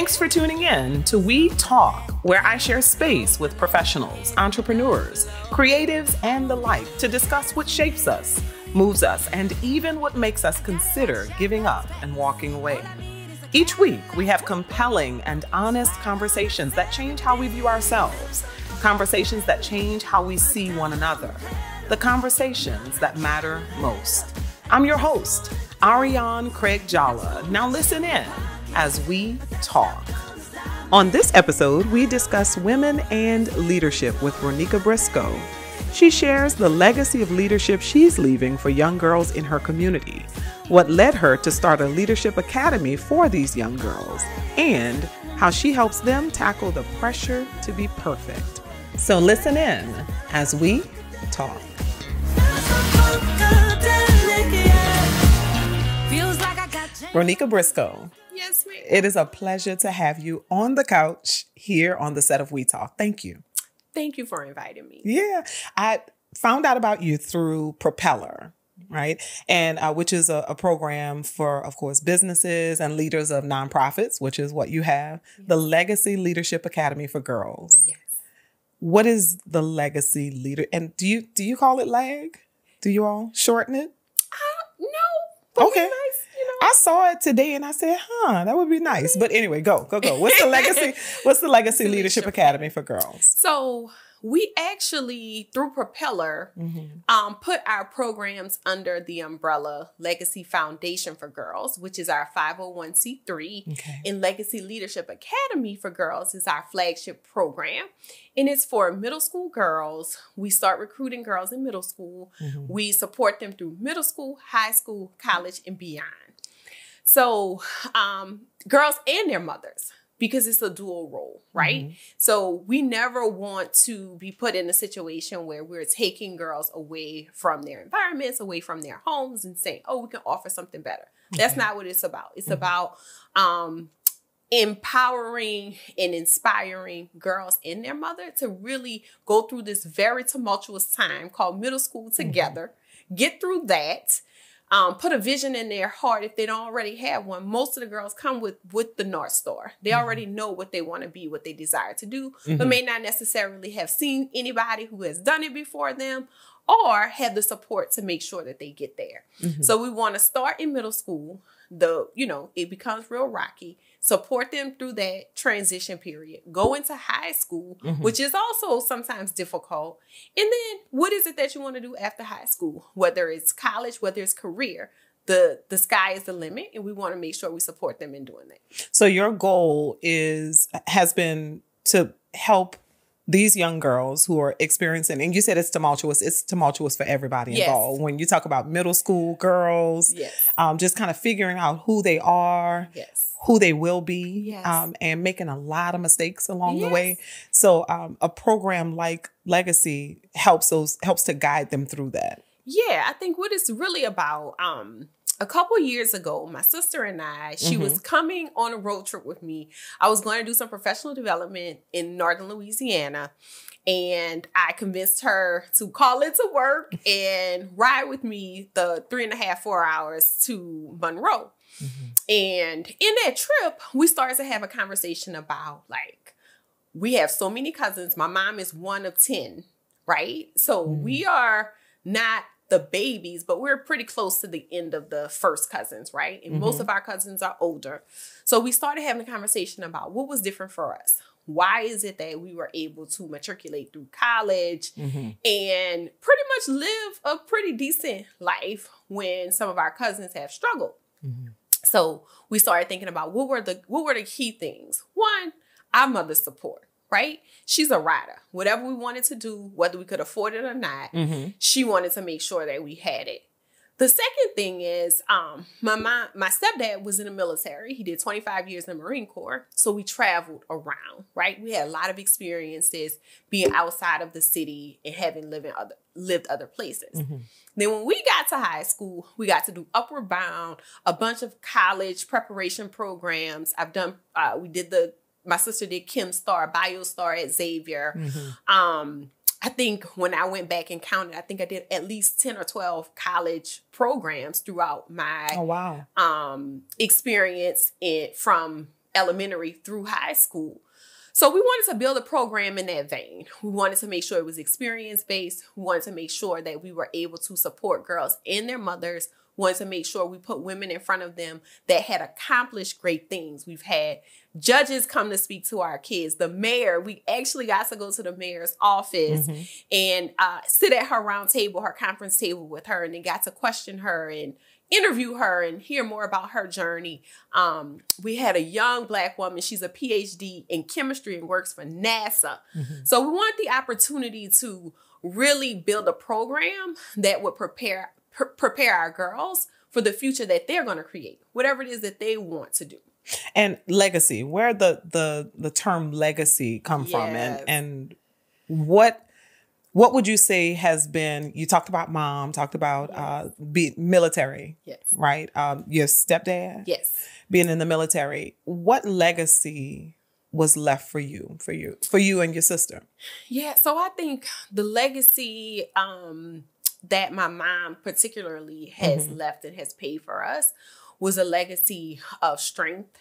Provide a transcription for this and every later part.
Thanks for tuning in to We Talk, where I share space with professionals, entrepreneurs, creatives, and the like to discuss what shapes us, moves us, and even what makes us consider giving up and walking away. Each week, we have compelling and honest conversations that change how we view ourselves, conversations that change how we see one another, the conversations that matter most. I'm your host, Ariane Craig Jala. Now listen in as we talk. On this episode, we discuss women and leadership with Ronika Briscoe. She shares the legacy of leadership she's leaving for young girls in her community, what led her to start a leadership academy for these young girls, and how she helps them tackle the pressure to be perfect. So listen in as we talk. Ronika Briscoe, Yes, ma'am. it is a pleasure to have you on the couch here on the set of We Talk. Thank you. Thank you for inviting me. Yeah, I found out about you through Propeller, right? And uh, which is a, a program for, of course, businesses and leaders of nonprofits, which is what you have. The Legacy Leadership Academy for Girls. Yes. What is the Legacy Leader? And do you do you call it LAG? Do you all shorten it? No. but Okay. Nice, you know. I saw it today and I said, huh, that would be nice. But anyway, go, go, go. What's the legacy? What's the Legacy Leadership Leadership Academy for Girls? so we actually, through Propeller, um, put our programs under the umbrella Legacy Foundation for Girls, which is our 501c3. Okay. And Legacy Leadership Academy for Girls is our flagship program. And it's for middle school girls. We start recruiting girls in middle school. Mhm. We support them through middle school, high school, college, and beyond. So, um, girls and their mothers, because it's a dual role, right? Mhm. So, we never want to be put in a situation where we're taking girls away from their environments, away from their homes, and saying, oh, we can offer something better. That's not what it's about. It's Mhm. about um, empowering and inspiring girls and their mother to really go through this very tumultuous time called middle school together, get through that. Um, put a vision in their heart if they don't already have one. Most of the girls come with with the North Star. They Mhm. already know what they want to be, what they desire to do, but Mhm. may not necessarily have seen anybody who has done it before them or have the support to make sure that they get there. Mhm. So we want to start in middle school. The, you know, it becomes real rocky. Support them through that transition period. Go into high school, Mhm. which is also sometimes difficult. And then what is it that you want to do after high school? Whether it's college, whether it's career, the the sky is the limit and we want to make sure we support them in doing that. So your goal is has been to help these young girls who are experiencing, and you said it's tumultuous. It's tumultuous for everybody Yes. involved. When you talk about middle school girls, Yes. um, just kind of figuring out who they are, Yes. who they will be, Yes. um, and making a lot of mistakes along the way. So um, a program like Legacy helps those helps to guide them through that. Yeah, I think what it's really about. Um, a couple years ago, my sister and I, she was coming on a road trip with me. I was going to do some professional development in northern Louisiana, and I convinced her to call into work and ride with me the three and a half, four hours to Monroe. And in that trip, we started to have a conversation about like, we have so many cousins. My mom is one of 10, right? So Mhm. we are not the babies, but we're pretty close to the end of the first cousins, right? And most Mhm. of our cousins are older. So we started having a conversation about what was different for us. Why is it that we were able to matriculate through college Mhm. and pretty much live a pretty decent life when some of our cousins have struggled? Mhm. So we started thinking about what were the what were the key things. One, our mother's support, right? She's a rider. Whatever we wanted to do, whether we could afford it or not, Mhm. she wanted to make sure that we had it. The second thing is, um, my mom, my stepdad was in the military. He did 25 years in the Marine Corps, so we traveled around. Right, we had a lot of experiences being outside of the city and having lived other lived other places. Mhm. Then when we got to high school, we got to do Upward Bound, a bunch of college preparation programs. I've done. Uh, we did the. My sister did ChemStar, BioStar at Xavier. Mhm. Um, I think when I went back and counted, I think I did at least 10 or 12 college programs throughout my Oh wow. um experience in from elementary through high school. So we wanted to build a program in that vein. We wanted to make sure it was experience based. We wanted to make sure that we were able to support girls and their mothers. We wanted to make sure we put women in front of them that had accomplished great things. We've had judges come to speak to our kids. The mayor, we actually got to go to the mayor's office mm-hmm. and uh, sit at her round table, her conference table with her, and then got to question her and interview her and hear more about her journey. Um, we had a young black woman. She's a PhD in chemistry and works for NASA. Mm-hmm. So we want the opportunity to really build a program that would prepare pr- prepare our girls for the future that they're going to create, whatever it is that they want to do. And legacy, where the the the term legacy come yes. from, and and what what would you say has been? You talked about mom, talked about uh, be military, yes, right? Um, your stepdad, yes, being in the military. What legacy was left for you, for you, for you and your sister? Yeah, so I think the legacy um, that my mom particularly has mm-hmm. left and has paid for us was a legacy of strength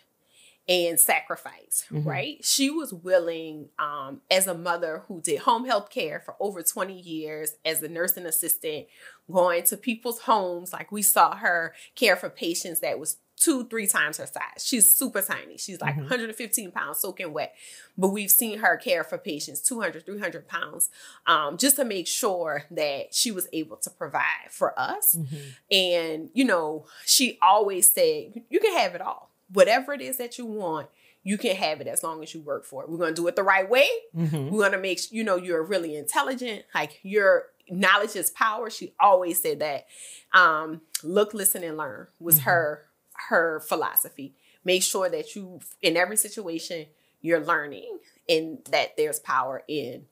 and sacrifice, mm-hmm. right? She was willing, um, as a mother who did home health care for over 20 years, as a nursing assistant, going to people's homes. Like we saw her care for patients that was two, three times her size. She's super tiny. She's like mm-hmm. 115 pounds soaking wet. But we've seen her care for patients 200, 300 pounds um, just to make sure that she was able to provide for us. Mm-hmm. And, you know, she always said, you can have it all whatever it is that you want, you can have it as long as you work for it. We're going to do it the right way. Mm-hmm. We're going to make you know you're really intelligent. Like your knowledge is power. She always said that. Um, look, listen, and learn was mm-hmm. her her philosophy. Make sure that you in every situation you're learning and that there's power in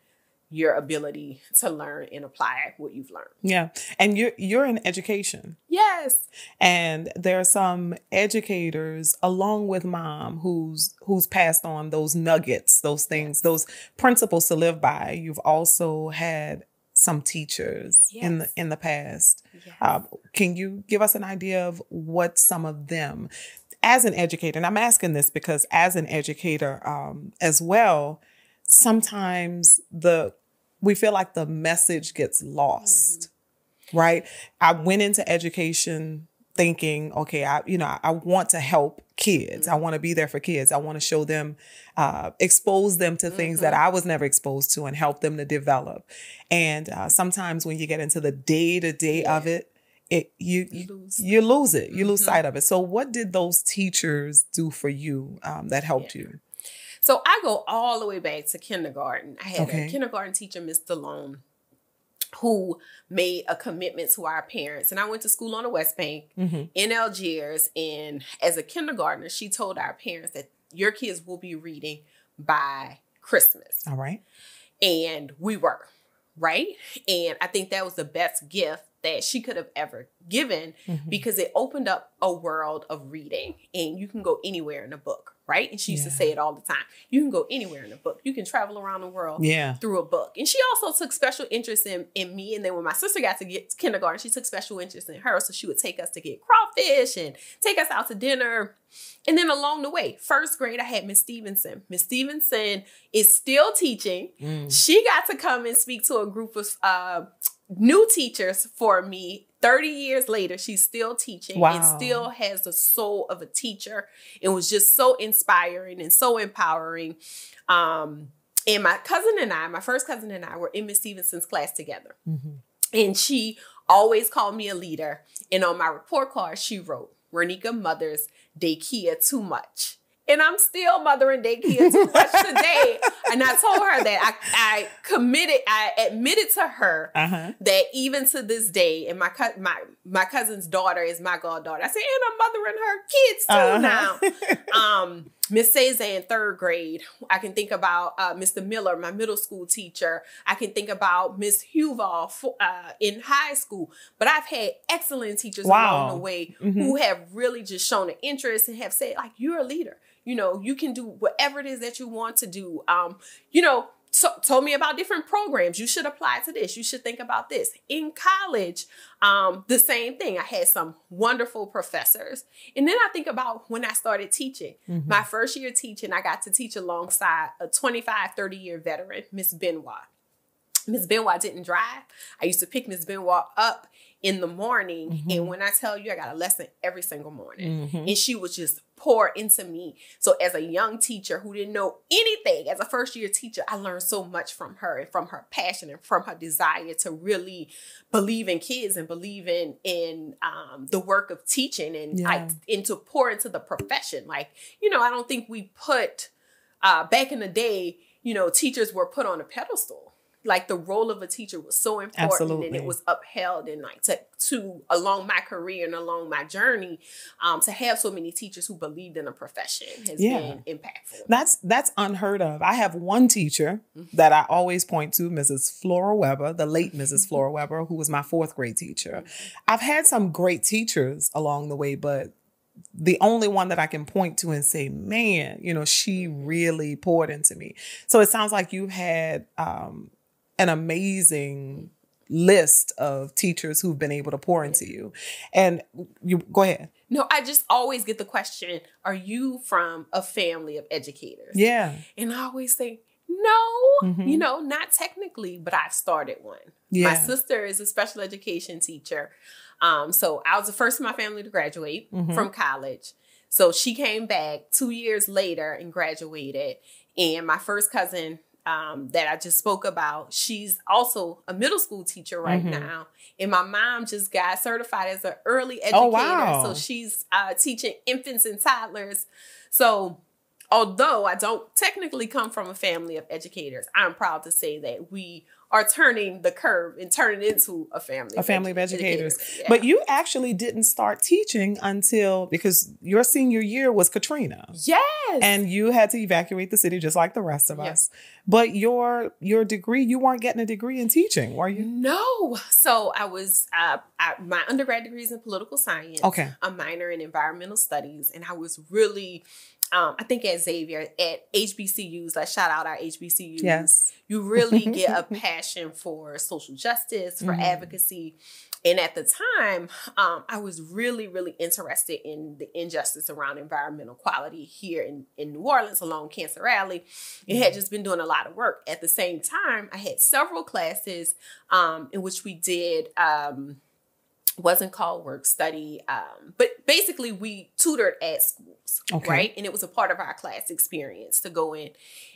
your ability to learn and apply what you've learned. Yeah. And you're you're in education. Yes. And there are some educators along with mom who's who's passed on those nuggets, those things, those principles to live by. You've also had some teachers yes. in the in the past. Yes. Uh, can you give us an idea of what some of them as an educator, and I'm asking this because as an educator um, as well, sometimes the we feel like the message gets lost. Mm-hmm. Right? I went into education thinking, okay, I you know, I want to help kids. Mm-hmm. I want to be there for kids. I want to show them uh, expose them to things mm-hmm. that I was never exposed to and help them to develop. And uh, sometimes when you get into the day to day of it, it you you lose, you lose it. You lose mm-hmm. sight of it. So what did those teachers do for you um, that helped yeah. you? So I go all the way back to kindergarten. I had okay. a kindergarten teacher, Miss Delone, who made a commitment to our parents. And I went to school on the West Bank mm-hmm. in Algiers. And as a kindergartner, she told our parents that your kids will be reading by Christmas. All right. And we were, right? And I think that was the best gift that she could have ever given mm-hmm. because it opened up a world of reading and you can go anywhere in a book right? And she used yeah. to say it all the time. You can go anywhere in a book. You can travel around the world yeah. through a book. And she also took special interest in, in me. And then when my sister got to get to kindergarten, she took special interest in her. So she would take us to get crawfish and take us out to dinner. And then along the way, first grade, I had Miss Stevenson. Miss Stevenson is still teaching. Mm. She got to come and speak to a group of uh, new teachers for me 30 years later, she's still teaching wow. and still has the soul of a teacher. It was just so inspiring and so empowering. Um, and my cousin and I, my first cousin and I, were in Miss Stevenson's class together. Mm-hmm. And she always called me a leader. And on my report card, she wrote, Renika mothers Dakia too much and I'm still mothering Dakia too much today. and I told her that I, I committed, I admitted to her uh-huh. that even to this day, and my my my cousin's daughter is my goddaughter. I said, and I'm mothering her kids too uh-huh. now. um, Miss Cezanne in third grade. I can think about uh, Mr. Miller, my middle school teacher. I can think about Miss Huval uh, in high school. But I've had excellent teachers wow. along the way mm-hmm. who have really just shown an interest and have said, like, you're a leader you know, you can do whatever it is that you want to do. Um, you know, so, told me about different programs. You should apply to this. You should think about this. In college, um, the same thing. I had some wonderful professors. And then I think about when I started teaching. Mm-hmm. My first year teaching, I got to teach alongside a 25, 30 year veteran, Miss Benoit. Miss Benoit didn't drive. I used to pick Miss Benoit up in the morning. Mm-hmm. And when I tell you, I got a lesson every single morning. Mm-hmm. And she was just pour into me. So as a young teacher who didn't know anything, as a first year teacher, I learned so much from her and from her passion and from her desire to really believe in kids and believe in in um, the work of teaching and yeah. I, and to pour into the profession. Like you know, I don't think we put uh, back in the day. You know, teachers were put on a pedestal like the role of a teacher was so important Absolutely. and it was upheld and like to, to along my career and along my journey um, to have so many teachers who believed in a profession has yeah. been impactful that's that's unheard of i have one teacher mm-hmm. that i always point to mrs flora weber the late mrs mm-hmm. flora weber who was my fourth grade teacher mm-hmm. i've had some great teachers along the way but the only one that I can point to and say, man, you know, she really poured into me. So it sounds like you had um, an amazing list of teachers who've been able to pour into you. And you go ahead. No, I just always get the question, are you from a family of educators? Yeah. And I always say, no, mm-hmm. you know, not technically, but I've started one. Yeah. My sister is a special education teacher. Um, so I was the first in my family to graduate mm-hmm. from college. So she came back two years later and graduated. And my first cousin um, that I just spoke about, she's also a middle school teacher right mm-hmm. now. And my mom just got certified as an early educator. Oh, wow. So she's uh, teaching infants and toddlers. So although I don't technically come from a family of educators, I'm proud to say that we are turning the curve and turning into a family a family of educators. educators. Yeah. But you actually didn't start teaching until because your senior year was Katrina. Yes. And you had to evacuate the city just like the rest of yes. us. But your your degree, you weren't getting a degree in teaching, were you? No. So I was uh, I, my undergrad degree is in political science. Okay. A minor in environmental studies, and I was really um, I think at Xavier, at HBCUs, let's shout out our HBCUs. Yes. You really get a passion for social justice, for mm-hmm. advocacy. And at the time, um, I was really, really interested in the injustice around environmental quality here in, in New Orleans along Cancer Alley. It had mm-hmm. just been doing a lot of work. At the same time, I had several classes um, in which we did. Um, wasn't called work study um, but basically we tutored at schools okay. right and it was a part of our class experience to go in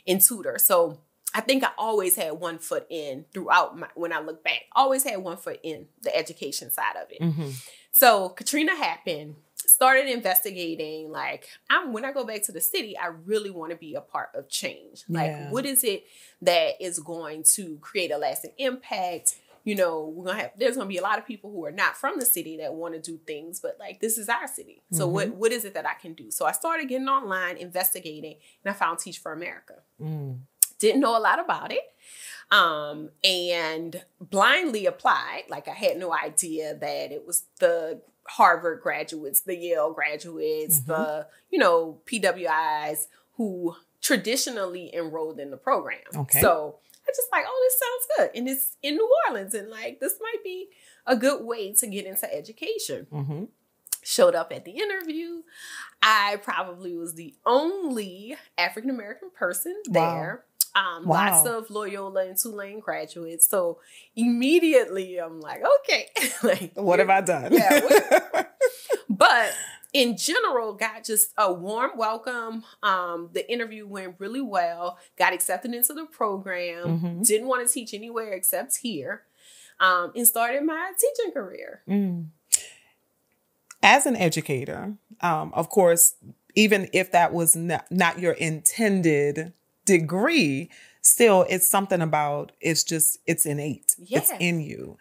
and tutor so i think i always had one foot in throughout my when i look back always had one foot in the education side of it mm-hmm. so katrina happened started investigating like i'm when i go back to the city i really want to be a part of change like yeah. what is it that is going to create a lasting impact you know, we're gonna have there's gonna be a lot of people who are not from the city that want to do things, but like this is our city. So mm-hmm. what what is it that I can do? So I started getting online, investigating, and I found Teach for America. Mm. Didn't know a lot about it. Um, and blindly applied. Like I had no idea that it was the Harvard graduates, the Yale graduates, mm-hmm. the, you know, PWIs who traditionally enrolled in the program. Okay. So I just like, oh, this sounds good. And it's in New Orleans. And like, this might be a good way to get into education. Mm-hmm. Showed up at the interview. I probably was the only African American person there. Wow. Um, wow. Lots of Loyola and Tulane graduates. So immediately I'm like, okay. like, what have I done? Yeah. but in general got just a warm welcome. Um, the interview went really well. Got accepted into the program. Mm-hmm. Didn't want to teach anywhere except here, um, and started my teaching career. Mm. As an educator, um, of course, even if that was not, not your intended degree, still it's something about it's just it's innate. Yeah. It's in you.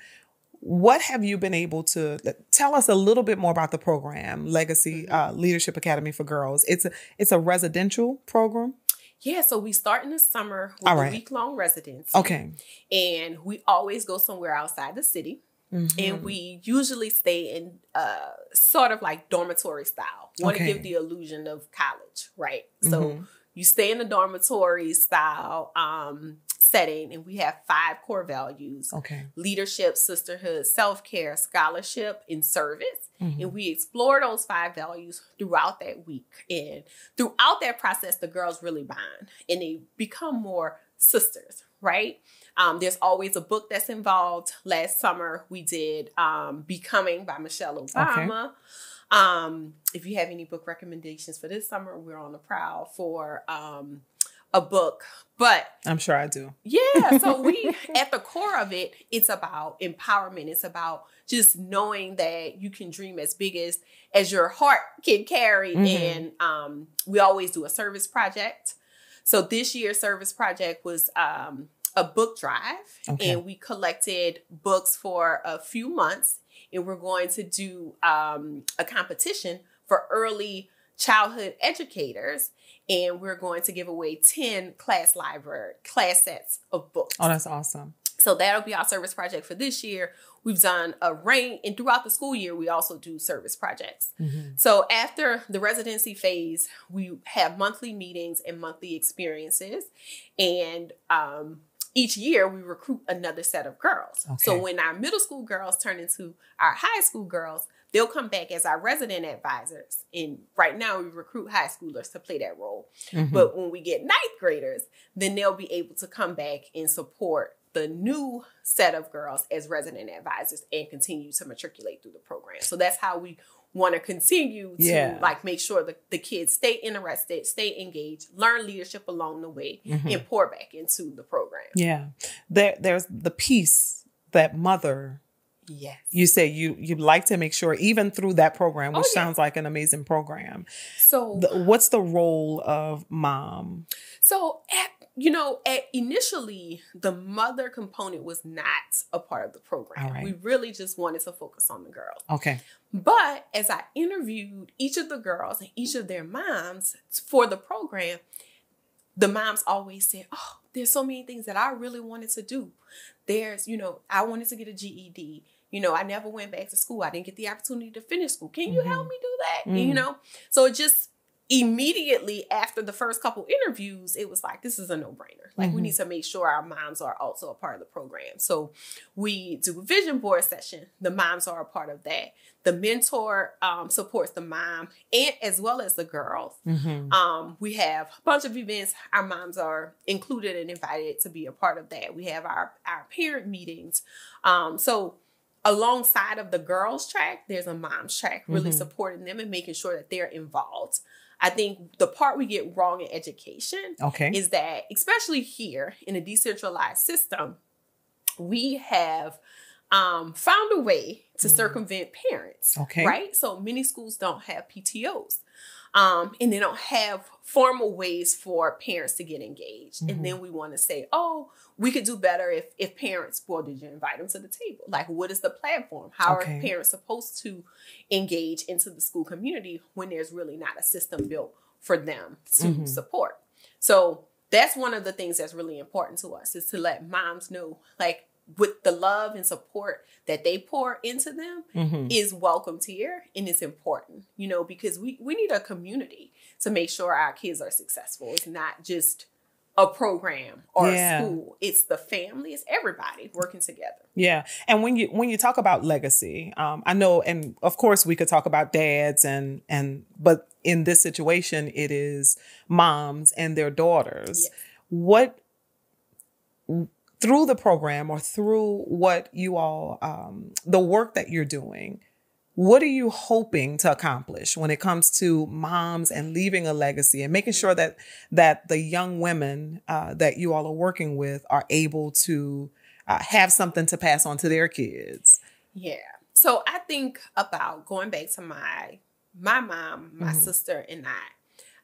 What have you been able to tell us a little bit more about the program, Legacy mm-hmm. uh, Leadership Academy for Girls? It's a it's a residential program. Yeah, so we start in the summer with right. a week long residence. Okay, and we always go somewhere outside the city. Mm-hmm. And we usually stay in uh, sort of like dormitory style. want to give the illusion of college, right? Mm-hmm. So you stay in the dormitory style. Um, setting and we have five core values Okay. leadership, sisterhood, self care, scholarship, and service. Mhm. And we explore those five values throughout that week. And throughout that process, the girls really bond and they become more sisters, right? Um, there's always a book that's involved. Last summer, we did um, Becoming by Michelle Obama. Um, if you have any book recommendations for this summer, we're on the prowl for um, a book. But I'm sure I do. yeah, so we at the core of it, it's about empowerment. It's about just knowing that you can dream as big as as your heart can carry. Mhm. And um, we always do a service project. So this year's service project was um, a book drive, Okay. and we collected books for a few months, and we're going to do um, a competition for early childhood educators and we're going to give away 10 class library class sets of books. Oh, that's awesome. so that'll be our service project for this year. We've done a range and throughout the school year we also do service projects. Mhm. so after the residency phase we have monthly meetings and monthly experiences and um, each year we recruit another set of girls. So when our middle school girls turn into our high school girls they'll come back as our resident advisors and right now we recruit high schoolers to play that role Mhm. but when we get ninth graders, then they'll be able to come back and support the new set of girls as resident advisors and continue to matriculate through the program. So that's how we want to continue to Yeah. like make sure that the kids stay interested, stay engaged, learn leadership along the way, Mhm. and pour back into the program. Yeah. There there's the piece that mother Yes. you say you you like to make sure even through that program, which Oh, yeah. sounds like an amazing program. So The, what's the role of mom? So, at, you know, at initially, the mother component was not a part of the program. Right. We really just wanted to focus on the girls. Okay. But as I interviewed each of the girls and each of their moms for the program, the moms always said, Oh, there's so many things that I really wanted to do. There's, you know, I wanted to get a GED. You know, I never went back to school. I didn't get the opportunity to finish school. Can you Mhm. help me do that? Mm. You know? So it just immediately after the first couple interviews, it was like, this is a no brainer. Like, we Mhm. need to make sure our moms are also a part of the program. So we do a vision board session. The moms are a part of that. The mentor um, supports the mom and as well as the girls. Mhm. Um, we have a bunch of events. Our moms are included and invited to be a part of that. We have our our parent meetings. Um, so alongside of the girls track, there's a moms track, really Mhm. supporting them and making sure that they're involved. I think the part we get wrong in education Okay. is that especially here in a decentralized system, we have um, found a way to Mhm. circumvent parents. Okay. Right? So many schools don't have PTOs. Um, and they don't have formal ways for parents to get engaged. Mhm. And then we want to say, oh, we could do better if if parents, well, did you invite them to the table? Like, what is the platform? How Okay. are parents supposed to engage into the school community when there's really not a system built for them to Mhm. support? So that's one of the things that's really important to us is to let moms know, like, with the love and support that they pour into them Mhm. is welcomed here and it's important, you know, because we, we need a community to make sure our kids are successful. It's not just a program or Yeah. a school. It's the family, it's everybody working together. Yeah, and when you when you talk about legacy, um, I know, and of course we could talk about dads and and but in this situation, it is moms and their daughters. Yes. What through the program or through what you all um, the work that you're doing, what are you hoping to accomplish when it comes to moms and leaving a legacy and making sure that that the young women uh, that you all are working with are able to uh, have something to pass on to their kids. Yeah. So I think about going back to my my mom, my Mhm. sister, and I.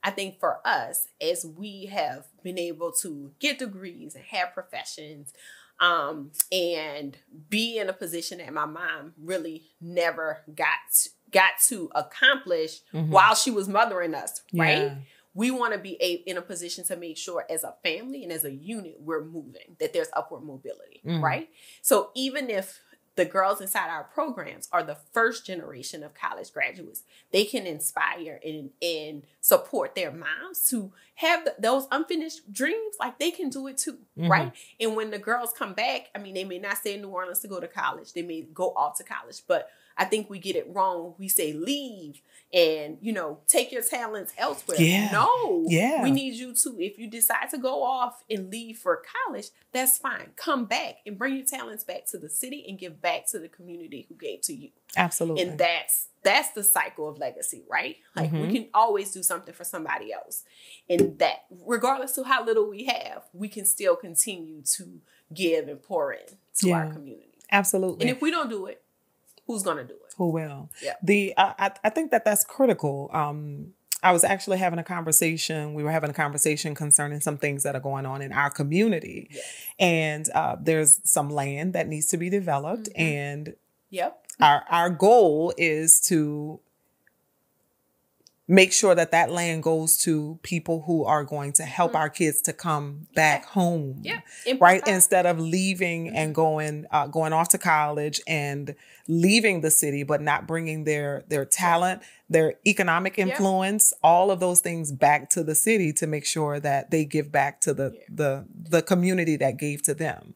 I think for us, as we have been able to get degrees and have professions, um, and be in a position that my mom really never got got to accomplish Mhm. while she was mothering us, right? Yeah. we want to be a, in a position to make sure as a family and as a unit we're moving that there's upward mobility Mhm. right so even if the girls inside our programs are the first generation of college graduates. They can inspire and, and support their moms to have the, those unfinished dreams. Like they can do it too, mm-hmm. right? And when the girls come back, I mean, they may not stay in New Orleans to go to college. They may go off to college, but I think we get it wrong we say leave and you know take your talents elsewhere. Yeah. No, yeah, we need you to. If you decide to go off and leave for college, that's fine. Come back and bring your talents back to the city and give back to the community who gave to you. Absolutely, and that's that's the cycle of legacy, right? Like mm-hmm. we can always do something for somebody else, and that regardless of how little we have, we can still continue to give and pour in to yeah. our community. Absolutely, and if we don't do it who's going to do it? Who will? Yeah. The uh, I I think that that's critical. Um, I was actually having a conversation. We were having a conversation concerning some things that are going on in our community, yes. and uh, there's some land that needs to be developed, mm-hmm. and yep, our our goal is to make sure that that land goes to people who are going to help mm-hmm. our kids to come back yeah. home yeah right instead of leaving mm-hmm. and going uh, going off to college and leaving the city but not bringing their their talent their economic influence yeah. all of those things back to the city to make sure that they give back to the the the community that gave to them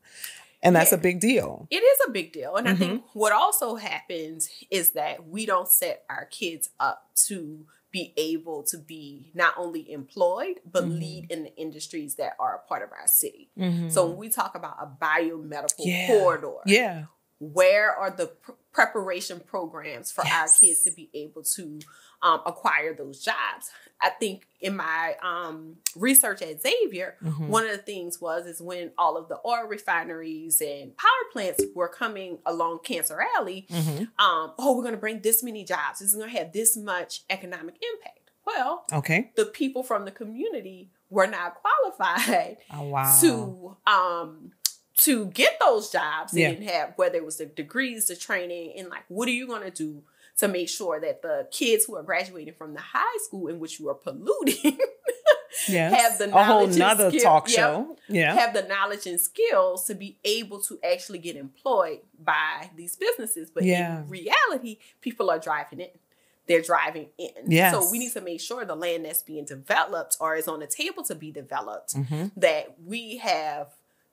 and that's yeah. a big deal. It is a big deal. And mm-hmm. I think what also happens is that we don't set our kids up to be able to be not only employed but mm-hmm. lead in the industries that are a part of our city. Mm-hmm. So when we talk about a biomedical yeah. corridor, yeah, where are the pr- preparation programs for yes. our kids to be able to um, acquire those jobs? I think in my um, research at Xavier, mm-hmm. one of the things was is when all of the oil refineries and power plants were coming along Cancer Alley. Mm-hmm. Um, oh, we're going to bring this many jobs. This is going to have this much economic impact. Well, okay, the people from the community were not qualified oh, wow. to um, to get those jobs. They yeah. didn't have whether it was the degrees, the training, and like, what are you going to do to make sure that the kids who are graduating from the high school in which you are polluting yes. have the knowledge a whole nother skill, talk show. Yeah. Have the knowledge and skills to be able to actually get employed by these businesses. But yeah. in reality, people are driving in. They're driving in. Yes. So we need to make sure the land that's being developed or is on the table to be developed, mm-hmm. that we have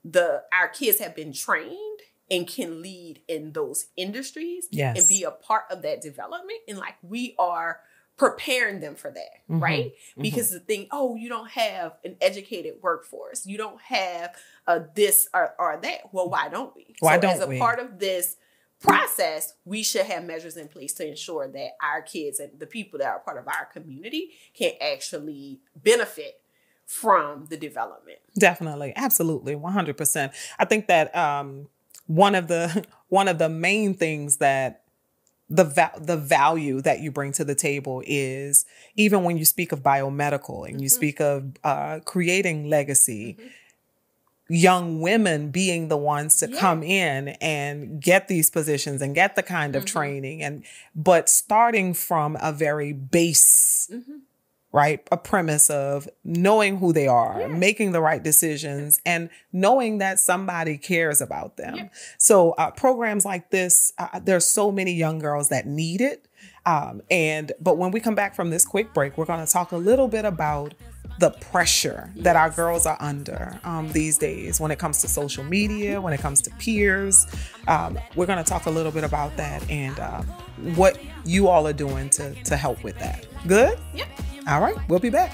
the our kids have been trained and can lead in those industries yes. and be a part of that development. And like we are preparing them for that, mm-hmm. right? Mm-hmm. Because the thing, oh, you don't have an educated workforce, you don't have a this or, or that. Well, why don't we? Why so don't as a we? part of this process, we should have measures in place to ensure that our kids and the people that are part of our community can actually benefit from the development. Definitely, absolutely, one hundred percent. I think that um, one of the one of the main things that the va- the value that you bring to the table is even when you speak of biomedical and you mm-hmm. speak of uh, creating legacy. Mm-hmm. Young women being the ones to yeah. come in and get these positions and get the kind of mm-hmm. training and but starting from a very base mm-hmm right? A premise of knowing who they are, yeah. making the right decisions, and knowing that somebody cares about them. Yeah. So, uh, programs like this, uh, there's so many young girls that need it. Um, and but when we come back from this quick break, we're going to talk a little bit about the pressure that our girls are under um, these days when it comes to social media, when it comes to peers. Um, we're going to talk a little bit about that and uh, what you all are doing to to help with that. Good. Yep. All right, we'll be back.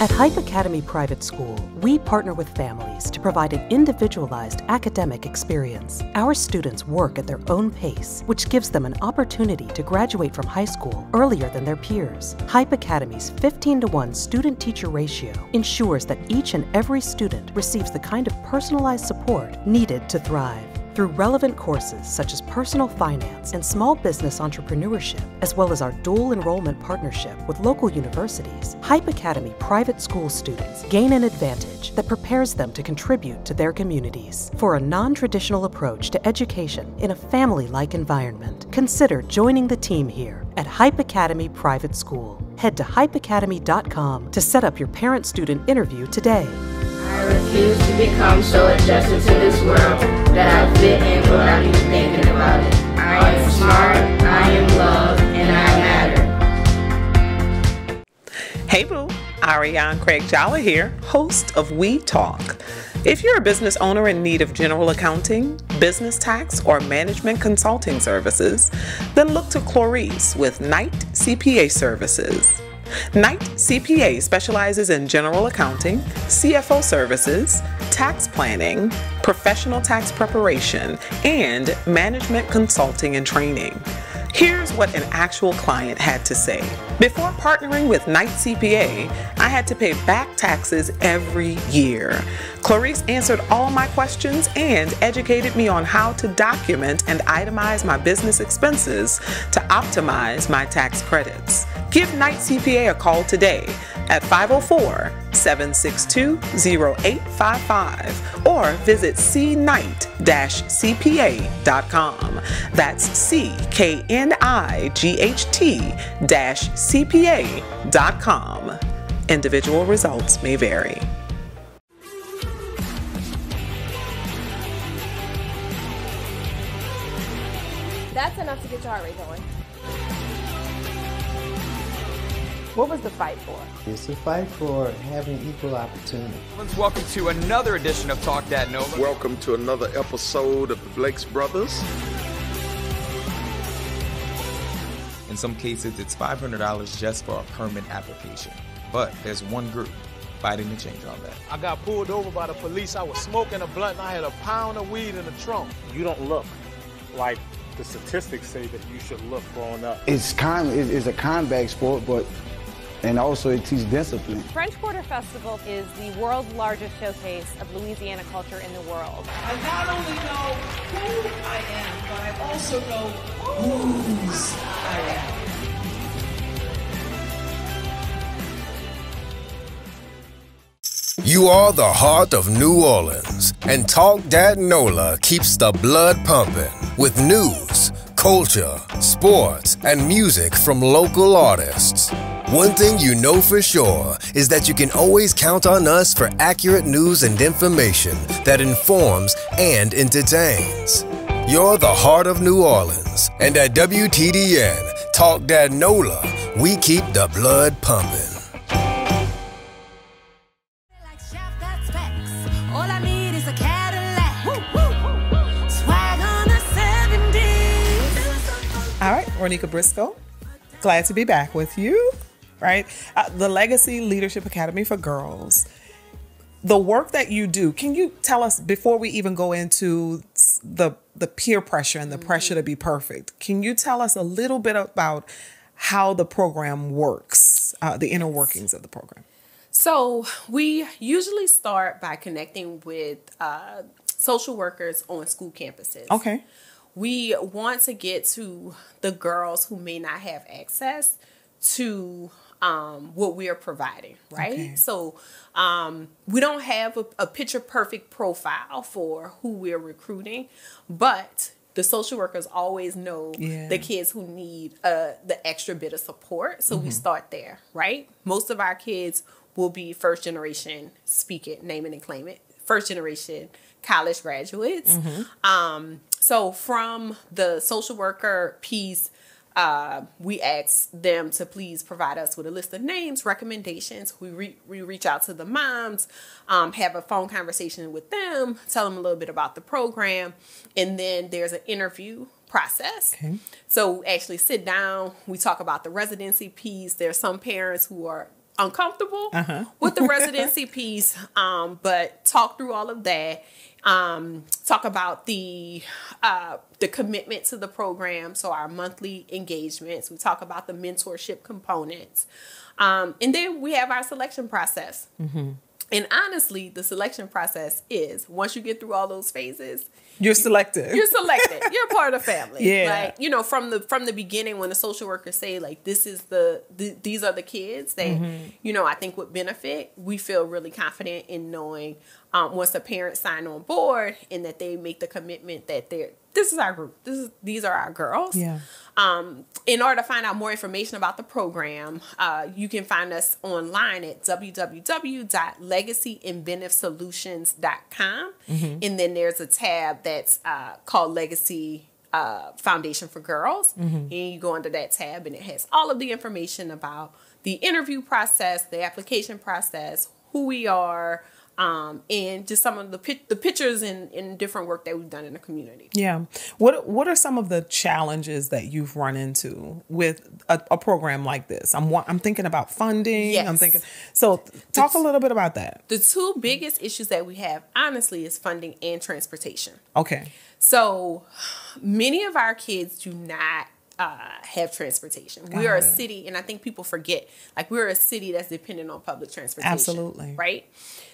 At Hype Academy Private School, we partner with families to provide an individualized academic experience. Our students work at their own pace, which gives them an opportunity to graduate from high school earlier than their peers. Hype Academy's 15 to 1 student teacher ratio ensures that each and every student receives the kind of personalized support needed to thrive. Through relevant courses such as personal finance and small business entrepreneurship, as well as our dual enrollment partnership with local universities, Hype Academy private school students gain an advantage that prepares them to contribute to their communities. For a non traditional approach to education in a family like environment, consider joining the team here at Hype Academy Private School. Head to hypeacademy.com to set up your parent student interview today. I refuse to become so adjusted to this world that I fit in without even thinking about it. I am smart, I am loved, and I matter. Hey boo, Ariane Craig Jolly here, host of We Talk. If you're a business owner in need of general accounting, business tax, or management consulting services, then look to Clarice with Knight CPA Services. Knight CPA specializes in general accounting, CFO services, tax planning, professional tax preparation, and management consulting and training. Here's what an actual client had to say. Before partnering with Knight CPA, I had to pay back taxes every year. Clarice answered all my questions and educated me on how to document and itemize my business expenses to optimize my tax credits. Give Knight CPA a call today at 504 762 0855 or visit cknight cpa.com. That's C K N I G H T CPA.com. Individual results may vary. That's enough to get your heart rate going. What was the fight for? It's a fight for having equal opportunity. Welcome to another edition of Talk Dat Nola. Welcome to another episode of the Blakes Brothers. In some cases, it's $500 just for a permit application. But there's one group fighting to change all that. I got pulled over by the police. I was smoking a blunt and I had a pound of weed in the trunk. You don't look like the statistics say that you should look growing up. It's kind it's a combat sport, but and also it teaches discipline. French Quarter Festival is the world's largest showcase of Louisiana culture in the world. I not only know who I am, but I also know whose I am. You are the heart of New Orleans, and Talk Dat Nola keeps the blood pumping with news, culture, sports, and music from local artists. One thing you know for sure is that you can always count on us for accurate news and information that informs and entertains. You're the heart of New Orleans, and at WTDN, Talk Dat Nola, we keep the blood pumping. Ronika Briscoe, glad to be back with you. Right, uh, the Legacy Leadership Academy for Girls. The work that you do, can you tell us before we even go into the the peer pressure and the pressure to be perfect? Can you tell us a little bit about how the program works, uh, the inner workings of the program? So we usually start by connecting with uh, social workers on school campuses. Okay. We want to get to the girls who may not have access to um, what we are providing, right? Okay. So um, we don't have a, a picture perfect profile for who we're recruiting, but the social workers always know Yeah. the kids who need uh, the extra bit of support. So we Mhm. start there, right? Most of our kids will be first generation, speak it, name it, and claim it, first generation college graduates. Mm-hmm. Um, so from the social worker piece, uh, we ask them to please provide us with a list of names, recommendations. We, re- we reach out to the moms, um, have a phone conversation with them, tell them a little bit about the program, and then there's an interview process. Okay. So we actually sit down, we talk about the residency piece. There's some parents who are uncomfortable Uh-huh. with the residency piece, um, but talk through all of that. Um, talk about the uh, the commitment to the program, so our monthly engagements. We talk about the mentorship components, um, and then we have our selection process. Mm-hmm. And honestly, the selection process is once you get through all those phases, you're selected. You're selected. You're part of the family. Yeah. Like, you know, from the from the beginning when the social workers say like this is the, the these are the kids that Mm-hmm. you know I think would benefit, we feel really confident in knowing um, once the parents sign on board and that they make the commitment that they're this is our group. This is these are our girls. Yeah. Um, in order to find out more information about the program, uh, you can find us online at www.legacyinventiveSolutions.com. Mhm. And then there's a tab that's uh, called Legacy uh, Foundation for Girls. Mhm. And you go under that tab, and it has all of the information about the interview process, the application process, who we are, um, and just some of the pic- the pictures and, and different work that we've done in the community. Yeah. What What are some of the challenges that you've run into with a, a program like this? I'm I'm thinking about funding. Yes. I'm thinking. So talk a little bit about that. The two biggest issues that we have, honestly, is funding and transportation. Okay. So many of our kids do not uh, have transportation. we are a city, and I think people forget, like we're a city that's dependent on public transportation. Absolutely. Right.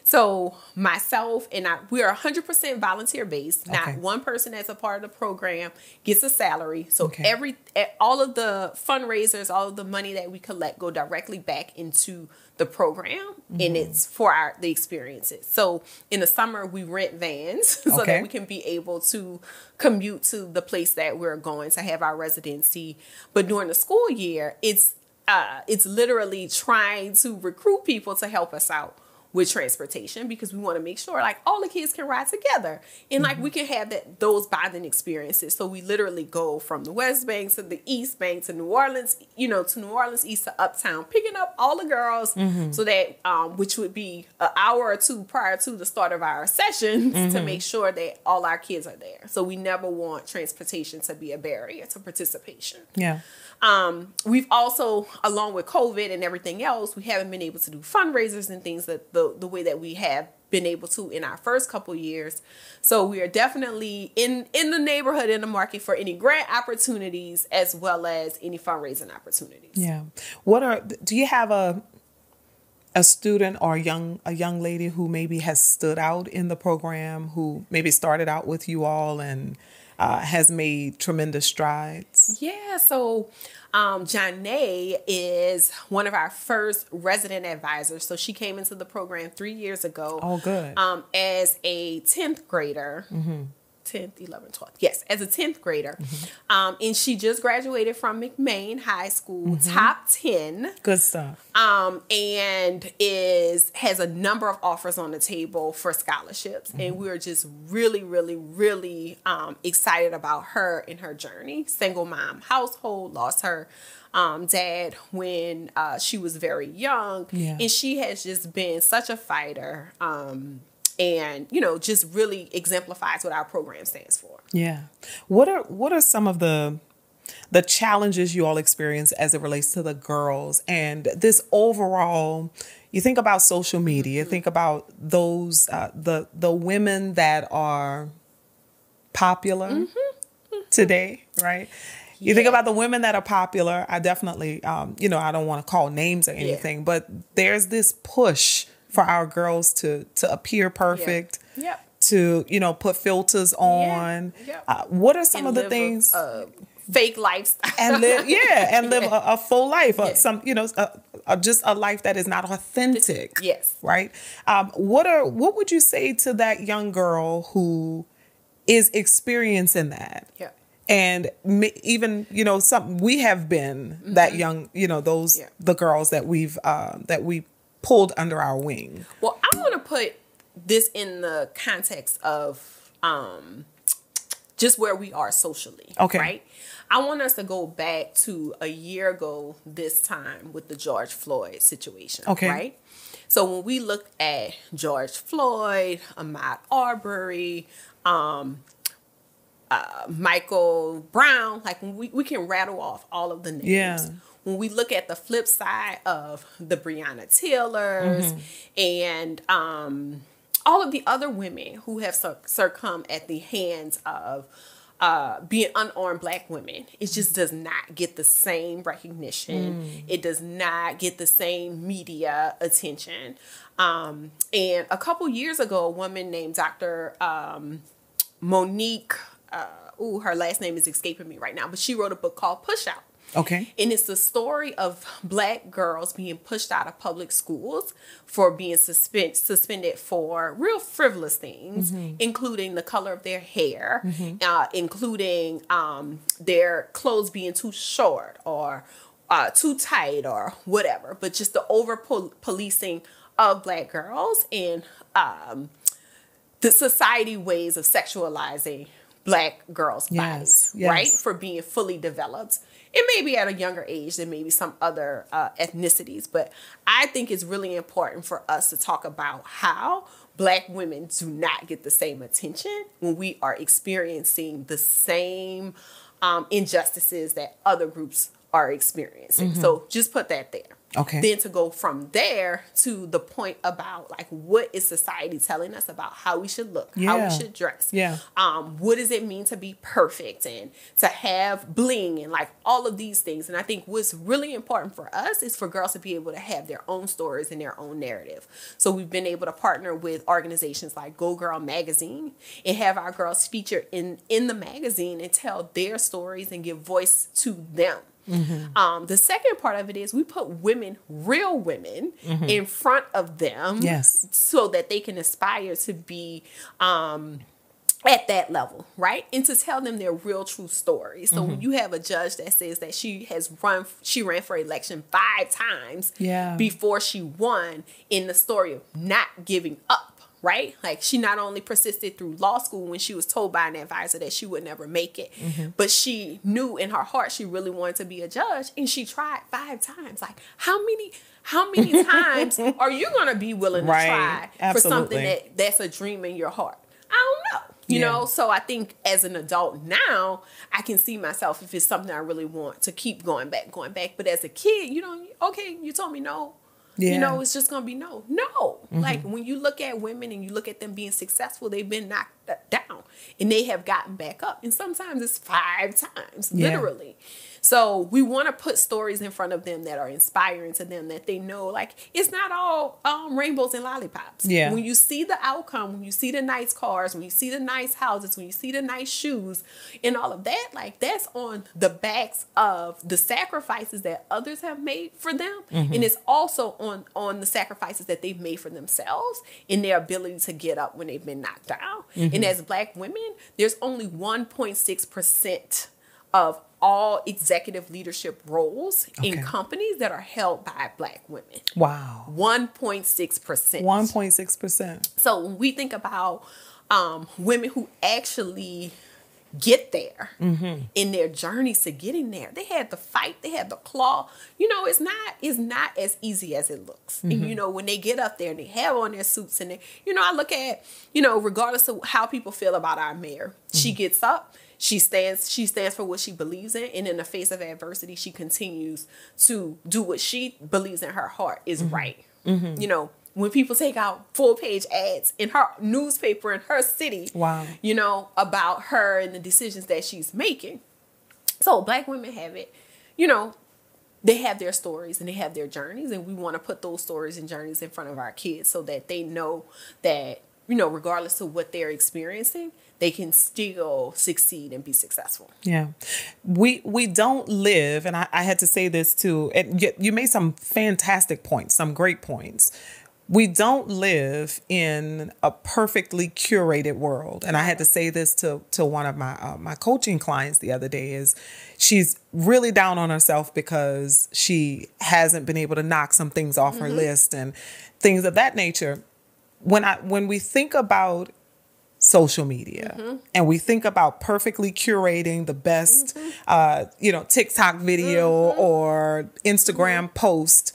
So myself and I, we are 100% volunteer based. Not Okay. one person that's a part of the program gets a salary. So Okay. every all of the fundraisers, all of the money that we collect go directly back into the program, and Mhm. it's for our the experiences. So in the summer we rent vans so Okay. that we can be able to commute to the place that we're going to have our residency. But during the school year, it's uh, it's literally trying to recruit people to help us out with transportation because we want to make sure like all the kids can ride together and like we can have that those bonding experiences. So we literally go from the West Bank to the East Bank to New Orleans, you know, to New Orleans East to Uptown, picking up all the girls Mhm. so that um, which would be an hour or two prior to the start of our sessions to Mhm. make sure that all our kids are there. So we never want transportation to be a barrier to participation. Yeah. Um, we've also, along with COVID and everything else, we haven't been able to do fundraisers and things that the, the way that we have been able to in our first couple years. So we are definitely in in the neighborhood in the market for any grant opportunities as well as any fundraising opportunities. Yeah. What are do you have a a student or a young a young lady who maybe has stood out in the program who maybe started out with you all and uh, has made tremendous strides? Yeah, so um, Janae is one of our first resident advisors. So she came into the program three years ago. Oh, good. Um, as a 10th grader. Mhm. 10th, 11th, 12th. Yes, as a 10th grader. Um, and she just graduated from McMain High School, Mhm. top 10 Good stuff. um, and is has a number of offers on the table for scholarships, and we're just really, really, really um, excited about her and her journey. Single mom household, lost her um, dad when uh, she was very young, Yeah. and she has just been such a fighter. Um, and you know, just really exemplifies what our program stands for. Yeah. What are what are some of the the challenges you all experience as it relates to the girls and this overall you think about social media, you think about those uh, the the women that are popular today, right? You think about the women that are popular. I definitely, um, you know, I don't want to call names or anything, but there's this push for our girls to to appear perfect, Yep. to you know put filters on. Yep. Uh, what are some And of the a- things? a fake lifestyle and live, yeah, and live Yeah. a, a full life. uh, some, you know, a, a, just a life that is not authentic. Yes. Right. Um, what are what would you say to that young girl who is experiencing that? Yeah. And even you know, some we have been that young. You know, those the girls that we've uh, that we pulled under our wing. Well, I want to put this in the context of um, just where we are socially. Okay. Right? I want us to go back to a year ago this time with the George Floyd situation. Okay. Right? So when we look at George Floyd, Ahmaud Arbery, um, uh, Michael Brown, like we, we can rattle off all of the names. Yeah. When we look at the flip side of the Breonna Taylors Mhm. and um, all of the other women who have succumbed at the hands of uh, being unarmed black women, it just does not get the same recognition. Mm. It does not get the same media attention. Um, and a couple years ago, a woman named Dr. Um, Monique, uh, ooh, her last name is escaping me right now, but she wrote a book called Push Out. Okay. And it's the story of black girls being pushed out of public schools for being suspend, suspended for real frivolous things, Mhm. including the color of their hair, Mhm. uh, including um, their clothes being too short or uh, too tight or whatever, but just the over policing of black girls and um, the society ways of sexualizing black girls' Yes, bodies, yes. right? For being fully developed. It may be at a younger age than maybe some other uh, ethnicities, but I think it's really important for us to talk about how black women do not get the same attention when we are experiencing the same um, injustices that other groups are experiencing. Mhm. So just put that there. Okay. Then to go from there to the point about like what is society telling us about how we should look, how we should dress. Yeah. Um, what does it mean to be perfect and to have bling and like all of these things. And I think what's really important for us is for girls to be able to have their own stories and their own narrative. So we've been able to partner with organizations like Go Girl Magazine and have our girls feature in in the magazine and tell their stories and give voice to them. Mm-hmm. Um, the second part of it is we put women, real women, Mhm. in front of them, Yes. so that they can aspire to be um, at that level, right? And to tell them their real, true story. So when Mhm. you have a judge that says that she has run, she ran for election five times Yeah. before she won, in the story of not giving up. Right? Like she not only persisted through law school when she was told by an advisor that she would never make it, Mhm. but she knew in her heart she really wanted to be a judge and she tried five times like how many how many times are you going to be willing to Right. try for something that that's a dream in your heart i don't know you Yeah. know so i think as an adult now i can see myself if it's something i really want to keep going back going back but as a kid you know okay you told me no Yeah. you know it's just gonna be no no Mhm. like when you look at women and you look at them being successful they've been knocked down and they have gotten back up and sometimes it's five times Yeah. literally so we want to put stories in front of them that are inspiring to them that they know like it's not all um, rainbows and lollipops Yeah. when you see the outcome when you see the nice cars when you see the nice houses when you see the nice shoes and all of that like that's on the backs of the sacrifices that others have made for them Mhm. and it's also on on the sacrifices that they've made for themselves in their ability to get up when they've been knocked down Mhm. and as black women there's only 1.6% of all executive leadership roles in companies that are held by black women Wow. 1.6% 1.6%. so when we think about um, women who actually get there Mm-hmm. in their journeys to getting there, they had the fight, they had the claw. You know, it's not it's not as easy as it looks. And Mhm. you know, when they get up there and they have on their suits and they, you know, I look at, you know, regardless of how people feel about our mayor, she gets up. She stands. She stands for what she believes in, and in the face of adversity, she continues to do what she believes in her heart is right Mhm. you know, when people take out full page ads in her newspaper in her city, Wow. you know, about her and the decisions that she's making. So black women have it, you know, they have their stories and they have their journeys, and we want to put those stories and journeys in front of our kids so that they know that, you know, regardless of what they're experiencing, they can still succeed and be successful. Yeah. We we don't live, and I, I had to say this too, and you, you made some fantastic points, some great points. We don't live in a perfectly curated world, and I had to say this to to one of my uh, my coaching clients the other day. Is she's really down on herself because she hasn't been able to knock some things off her Mhm. list and things of that nature. When I when we think about social media Mhm. and we think about perfectly curating the best uh, you know tiktok video or instagram post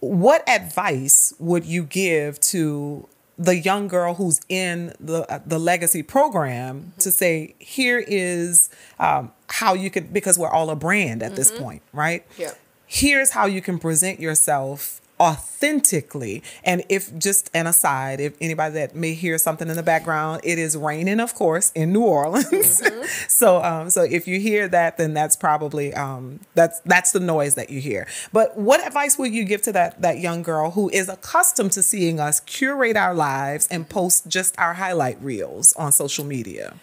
what advice would you give to the young girl who's in the uh, the legacy program to say here is um, how you could because we're all a brand at this Mhm. point right Yeah. here's how you can present yourself authentically. And if just an aside, if anybody that may hear something in the background, it is raining, of course, in New Orleans. Mm-hmm. so, um, so if you hear that, then that's probably um, that's that's the noise that you hear. But what advice would you give to that that young girl who is accustomed to seeing us curate our lives and post just our highlight reels on social media?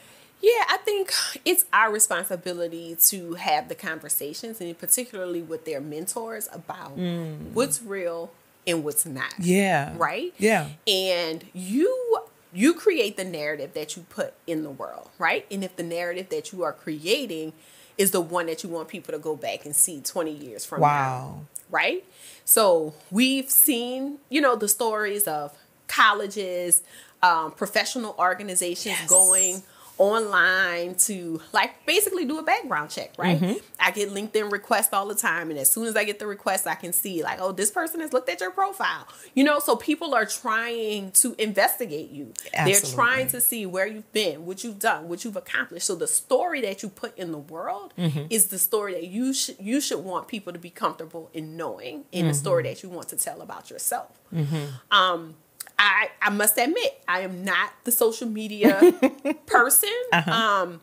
Yeah, I think it's our responsibility to have the conversations, and particularly with their mentors, about mm. what's real and what's not. Yeah. Right? Yeah. And you you create the narrative that you put in the world, right? And if the narrative that you are creating is the one that you want people to go back and see 20 years from wow. now, right? So we've seen, you know, the stories of colleges, um, professional organizations yes. going online to like basically do a background check, right? Mm-hmm. I get LinkedIn requests all the time, and as soon as I get the request, I can see like, oh, this person has looked at your profile, you know. So people are trying to investigate you. Absolutely. They're trying to see where you've been, what you've done, what you've accomplished. So the story that you put in the world mm-hmm. is the story that you should you should want people to be comfortable in knowing, in mm-hmm. the story that you want to tell about yourself. Mm-hmm. Um, I I must admit I am not the social media person. Uh-huh. Um,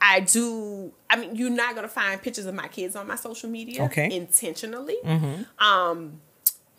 I do. I mean, you're not gonna find pictures of my kids on my social media okay. intentionally. Mm-hmm. Um,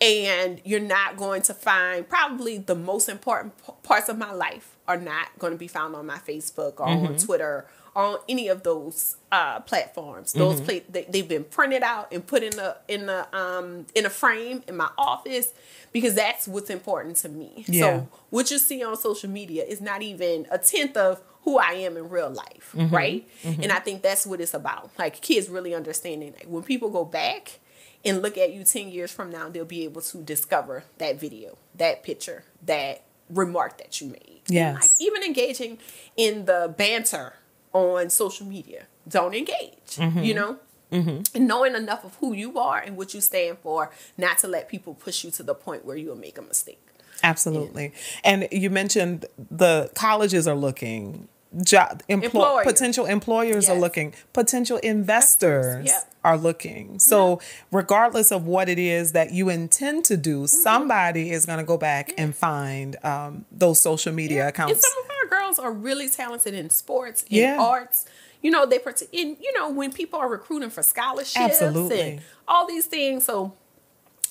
and you're not going to find probably the most important p- parts of my life are not going to be found on my Facebook or mm-hmm. on Twitter on any of those uh, platforms. Those mm-hmm. pla- they, have been printed out and put in a in a um, in a frame in my office because that's what's important to me. Yeah. So what you see on social media is not even a tenth of who I am in real life, mm-hmm. right? Mm-hmm. And I think that's what it's about. Like kids really understanding like when people go back and look at you 10 years from now, they'll be able to discover that video, that picture, that remark that you made. Yes. Like even engaging in the banter on social media. Don't engage, mm-hmm. you know? Mm-hmm. And knowing enough of who you are and what you stand for, not to let people push you to the point where you'll make a mistake. Absolutely. And you mentioned the colleges are looking, job employ, potential employers yes. are looking, potential investors yep. are looking. So, regardless of what it is that you intend to do, mm-hmm. somebody is going to go back and find um, those social media accounts. And some of our girls are really talented in sports, in yeah. arts you know, they in you know when people are recruiting for scholarships Absolutely. and all these things. So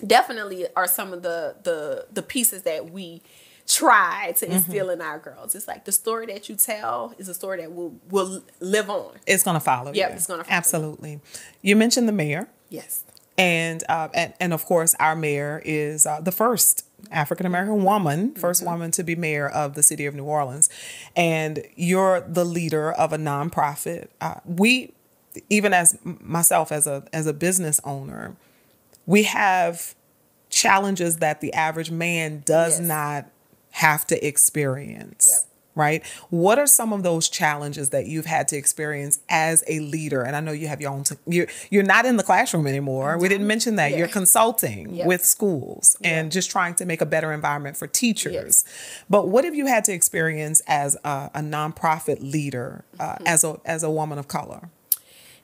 definitely are some of the the the pieces that we try to mm-hmm. instill mm-hmm. in our girls. It's like the story that you tell is a story that will will live on. It's gonna follow. Yeah, it's gonna absolutely. You. you mentioned the mayor. Yes. And, uh, and and of course, our mayor is uh, the first African American woman, 1st mm-hmm. woman to be mayor of the city of New Orleans, and you're the leader of a nonprofit. Uh, we, even as myself as a as a business owner, we have challenges that the average man does yes. not have to experience. Yep right? What are some of those challenges that you've had to experience as a leader? And I know you have your own. T- you're you're not in the classroom anymore. We didn't mention that. Yeah. You're consulting yep. with schools and just trying to make a better environment for teachers. Yes. But what have you had to experience as a, a nonprofit leader, uh, mm-hmm. as a as a woman of color?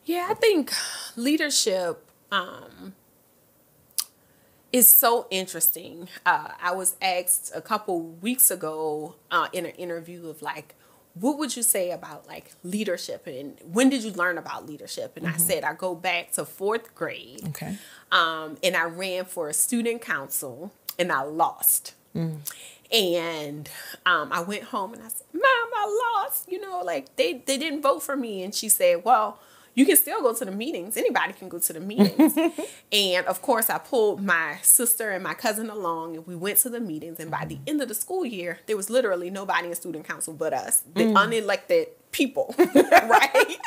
Yeah, I think leadership. Um, is so interesting. Uh, I was asked a couple weeks ago uh, in an interview of like, what would you say about like leadership and when did you learn about leadership? And mm-hmm. I said I go back to fourth grade. Okay. Um, and I ran for a student council and I lost. Mm. And um, I went home and I said, Mom, I lost. You know, like they, they didn't vote for me. And she said, Well, you can still go to the meetings. Anybody can go to the meetings. and of course, I pulled my sister and my cousin along, and we went to the meetings. And by the end of the school year, there was literally nobody in student council but us, the mm. unelected people, right?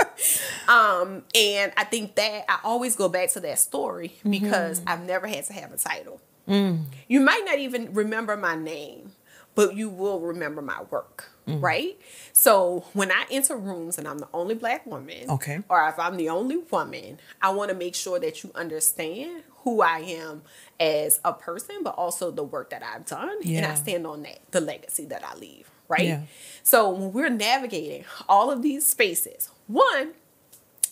um, and I think that I always go back to that story because mm-hmm. I've never had to have a title. Mm. You might not even remember my name, but you will remember my work mm. right? So when I enter rooms and I'm the only black woman, okay, or if I'm the only woman, I want to make sure that you understand who I am as a person, but also the work that I've done, yeah. and I stand on that, the legacy that I leave, right? Yeah. So when we're navigating all of these spaces, one,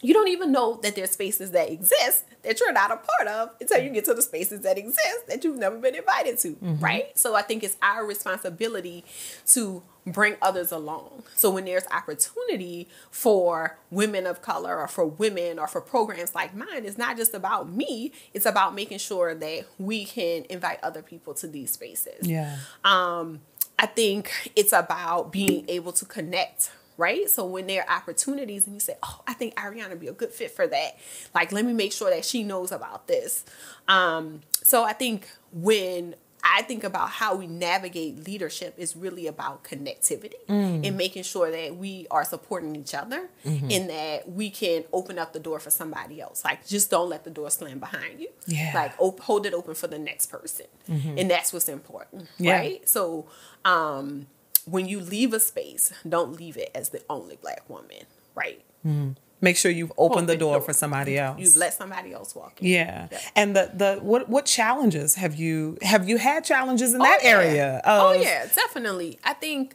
you don't even know that there's spaces that exist that you're not a part of until you get to the spaces that exist that you've never been invited to, Mm-hmm. right? So I think it's our responsibility to bring others along. So when there's opportunity for women of color or for women or for programs like mine, it's not just about me, it's about making sure that we can invite other people to these spaces. Yeah. Um, I think it's about being able to connect, right? So when there are opportunities and you say, "Oh, I think Ariana would be a good fit for that," like let me make sure that she knows about this. Um, so I think when I think about how we navigate leadership is really about connectivity Mm. and making sure that we are supporting each other Mhm. and that we can open up the door for somebody else. Like just don't let the door slam behind you. Yeah. Like op- hold it open for the next person. Mhm. And that's what's important, Yeah. right? So um, when you leave a space, don't leave it as the only black woman, right? Mhm. Make sure you've opened the door door. for somebody else. You've let somebody else walk in. Yeah. And the the what what challenges have you have you had challenges in Oh, that yeah. area? oh yeah, definitely. I think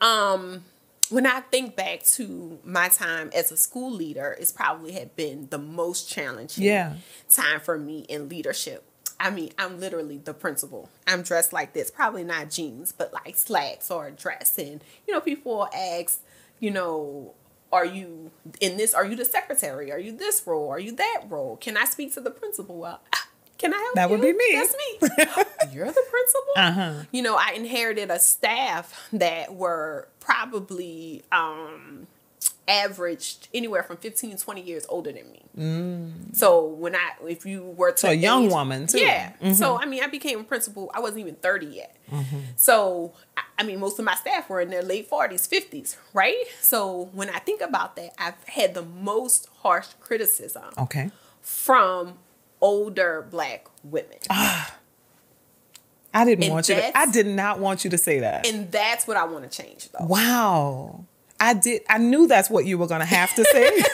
um when I think back to my time as a school leader, it's probably had been the most challenging Yeah. time for me in leadership. I mean, I'm literally the principal. I'm dressed like this, probably not jeans, but like slacks or a dress. And, you know, people ask, you know, are you in this? Are you the secretary? Are you this role? Are you that role? Can I speak to the principal? Well, can I help That you? would be me. That's me. You're the principal? Uh-huh. you know, I inherited a staff that were probably um, averaged anywhere from 15 to 20 years older than me. Mm. So when I, if you were to So a young age- woman, too. yeah. Mhm. So I mean, I became a principal. I wasn't even 30 yet. Mhm. So I- I mean, most of my staff were in their late 40s, 50s, right? So when I think about that, I've had the most harsh criticism Okay. from older black women. I didn't And want you to I did not want you to say that. And that's what I want to change though. Wow. I did I knew that's what you were gonna have to say.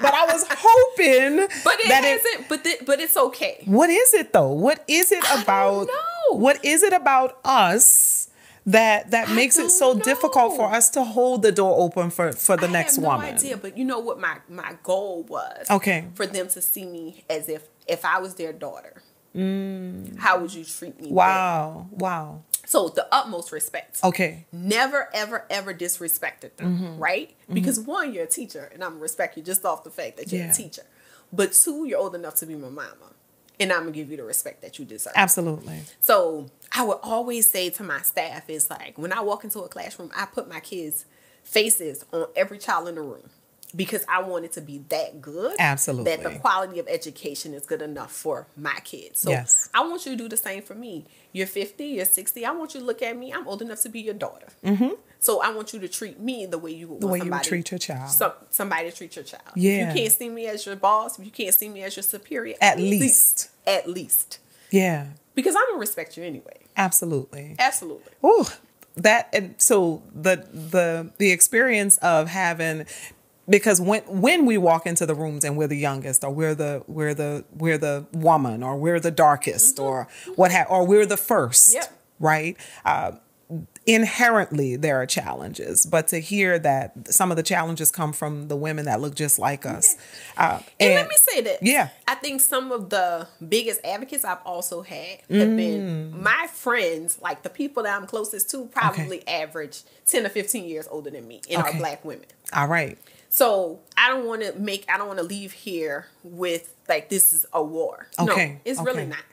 but I was hoping But it that hasn't. but th- but it's okay. What is it though? What is it about what is it about us that that makes it so difficult for us to hold the door open for for the next I have no woman? idea, but you know what my my goal was? Okay. For them to see me as if if I was their daughter, Mm. how would you treat me? then? Wow. So the utmost respect. Okay. Never, ever, ever disrespected them, Mhm. right? Mhm. Because one, you're a teacher, and I'm gonna respect you just off the fact that you're Yeah. a teacher. But two, you're old enough to be my mama, and I'm gonna give you the respect that you deserve. Absolutely. So I would always say to my staff, is like when I walk into a classroom, I put my kids' faces on every child in the room because I want it to be that good. Absolutely. That the quality of education is good enough for my kids. So Yes. I want you to do the same for me. You're 50, you're 60. I want you to look at me. I'm old enough to be your daughter. Mm-hmm. So I want you to treat me the way you would The way you treat your child. some, somebody to treat your child. Yeah. If you can't see me as your boss, if you can't see me as your superior, At least. At least. Yeah. Because I'm gonna respect you anyway. Absolutely. Absolutely. Ooh, that and so the the the experience of having because when when we walk into the rooms and we're the youngest or we're the we're the we're the woman or we're the darkest or what ha- or we're the first Yep. right uh, inherently there are challenges but to hear that some of the challenges come from the women that look just like us uh, And, let me say that. Yeah. I think some of the biggest advocates I've also had have Mm. been my friends, like the people that I'm closest to, probably average 10 or 15 years older than me and Okay. are black women. all right So I don't want to make, I don't want to leave here with like this is a war. Okay, No, it's really not.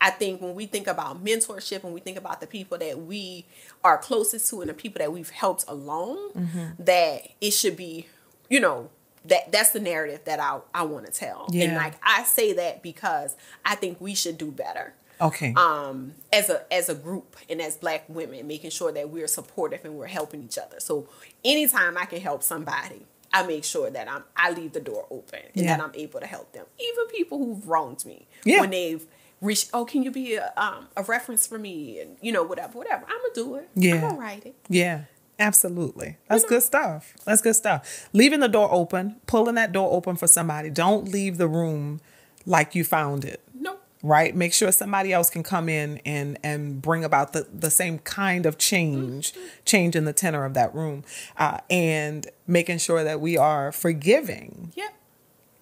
I think when we think about mentorship and we think about the people that we are closest to and the people that we've helped along, Mm-hmm. that it should be, you know, that that's the narrative that I, I want to tell. Yeah. And like I say that because I think we should do better okay um as a as a group and as black women making sure that we're supportive and we're helping each other so anytime i can help somebody i make sure that i'm i leave the door open and Yeah. that i'm able to help them even people who've wronged me Yeah. when they've reached oh can you be a um a reference for me and you know whatever whatever i'm gonna do it Yeah, i'm gonna write it Yeah, absolutely. That's good stuff. That's good stuff. Leaving the door open, pulling that door open for somebody. Don't leave the room like you found it. Right? Make sure somebody else can come in and and bring about the the same kind of change change in the tenor of that room uh, and making sure that we are forgiving Yeah.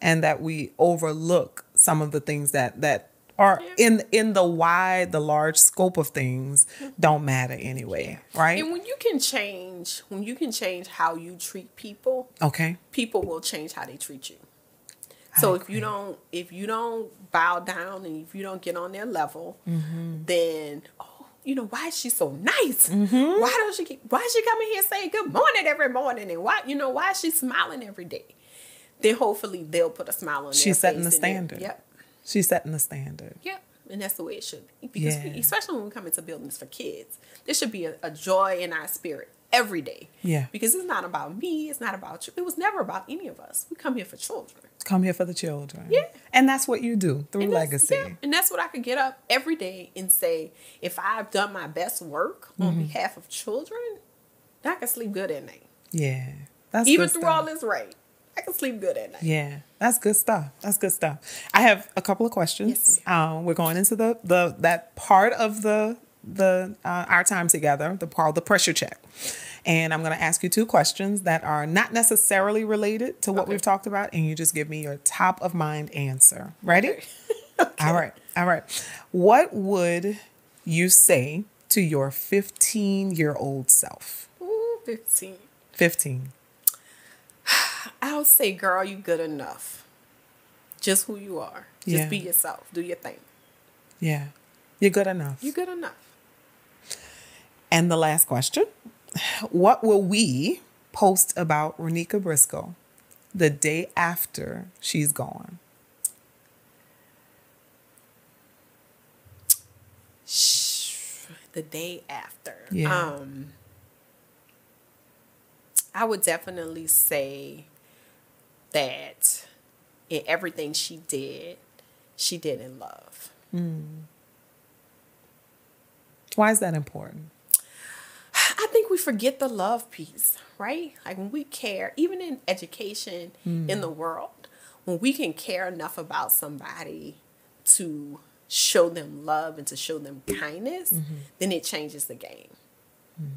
and that we overlook some of the things that that are in in the wide the large scope of things don't matter anyway right? And when you can change, when you can change how you treat people, okay. people will change how they treat you. So if you don't if you don't bow down and if you don't get on their level, Mm-hmm. then oh, you know, why is she so nice? Mm-hmm. Why don't she keep, why is she coming here saying good morning every morning and why you know why is she smiling every day? Then hopefully they'll put a smile on their she's setting the and then- standard Yep. she's setting the standard Yep. And that's the way it should be. Because Yeah. we, especially when we come into buildings for kids, there should be a, a joy in our spirit every day. Yeah. Because it's not about me, it's not about you. It was never about any of us. We come here for children. come here for the children Yeah. and that's what you do through And legacy yeah, and that's what I could get up every day and say, if I've done my best work on Mhm. behalf of children, I can sleep good at night. yeah that's Even through stuff. all this rain, I can sleep good at night. Yeah, that's good stuff. That's good stuff. I have a couple of questions. um, we're going into the the that part of the the uh, our time together, the part the pressure check, and I'm going to ask you two questions that are not necessarily related to what we've talked about, and you just give me your top of mind answer. Ready? All right. All right. What would you say to your 15 year old self? Ooh, 15. 15. I'll say, girl, you good enough. Just who you are. Just Yeah. be yourself. Do your thing. Yeah. You're good enough. You're good enough. And the last question What will we post about Renika Briscoe the day after she's gone? The day after. Yeah. Um I would definitely say that in everything she did, she did in love. Why is that important? I think we forget the love piece, right? Like when we care, even in education Mm. in the world, when we can care enough about somebody to show them love and to show them kindness, Mm-hmm. then it changes the game. Mm.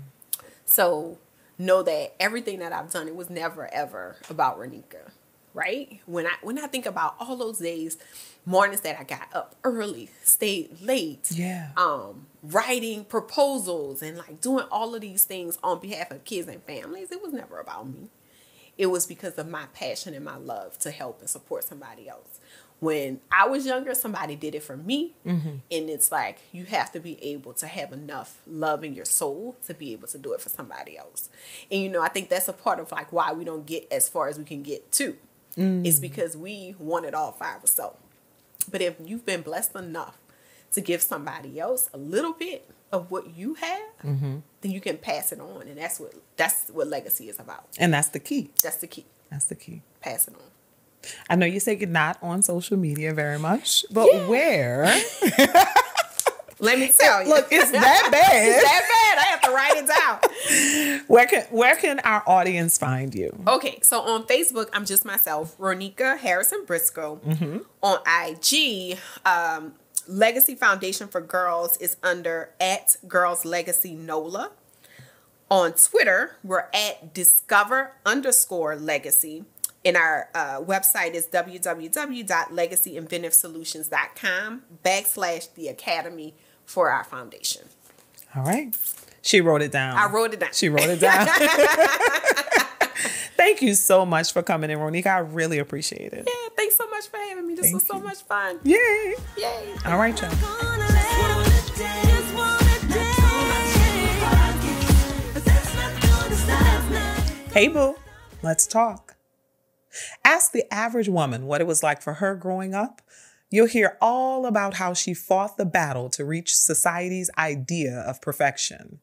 So know that everything that I've done, it was never ever about Renika, right? When I when I think about all those days, mornings that I got up early, stayed late, Yeah. um, writing proposals and like doing all of these things on behalf of kids and families, it was never about me. It was because of my passion and my love to help and support somebody else. When I was younger, somebody did it for me. Mhm. And it's like you have to be able to have enough love in your soul to be able to do it for somebody else. And you know, I think that's a part of like why we don't get as far as we can get too. It's because we want it all for ourselves. But if you've been blessed enough to give somebody else a little bit of what you have, Mhm. then you can pass it on. And that's what that's what legacy is about. And that's the key. That's the key. That's the key. Pass it on. I know you say you're not on social media very much, but where? Let me tell you. Look, it's that bad. it's that bad. I have to write it down. Where can where can our audience find you? Okay, so on Facebook, I'm just myself, Ronika Harrison Briscoe. Mm-hmm. On IG, um, Legacy Foundation for Girls is under at Girls Legacy NOLA. On Twitter, we're at Discover underscore Legacy. And our uh, website is www.legacyinventiveSolutions.com backslash the academy for our foundation. All right. She wrote it down. I wrote it down. She wrote it down. Thank you so much for coming in, Ronika. I really appreciate it. Yeah, thanks so much for having me. This was so much fun. Yay. Yay. All right, y'all. Hey, boo. Let's talk. Ask the average woman what it was like for her growing up. You'll hear all about how she fought the battle to reach society's idea of perfection.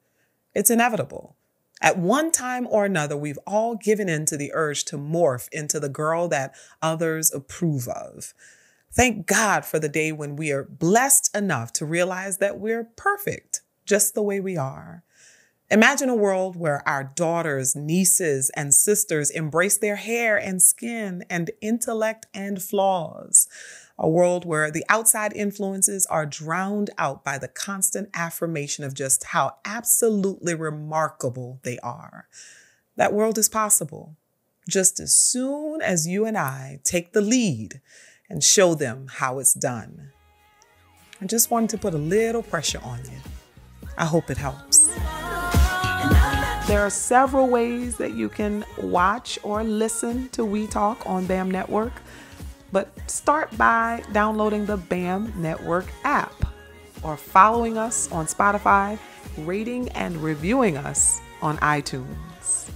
It's inevitable. At one time or another, we've all given in to the urge to morph into the girl that others approve of. Thank God for the day when we are blessed enough to realize that we're perfect just the way we are. Imagine a world where our daughters, nieces, and sisters embrace their hair and skin and intellect and flaws. A world where the outside influences are drowned out by the constant affirmation of just how absolutely remarkable they are. That world is possible just as soon as you and I take the lead and show them how it's done. I just wanted to put a little pressure on you. I hope it helps. There are several ways that you can watch or listen to We Talk on BAM Network, but start by downloading the BAM Network app or following us on Spotify, rating and reviewing us on iTunes.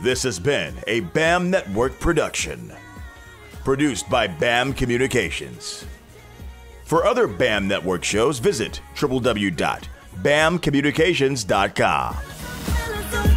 This has been a BAM Network production, produced by BAM Communications. For other BAM Network shows, visit www.bamcommunications.com.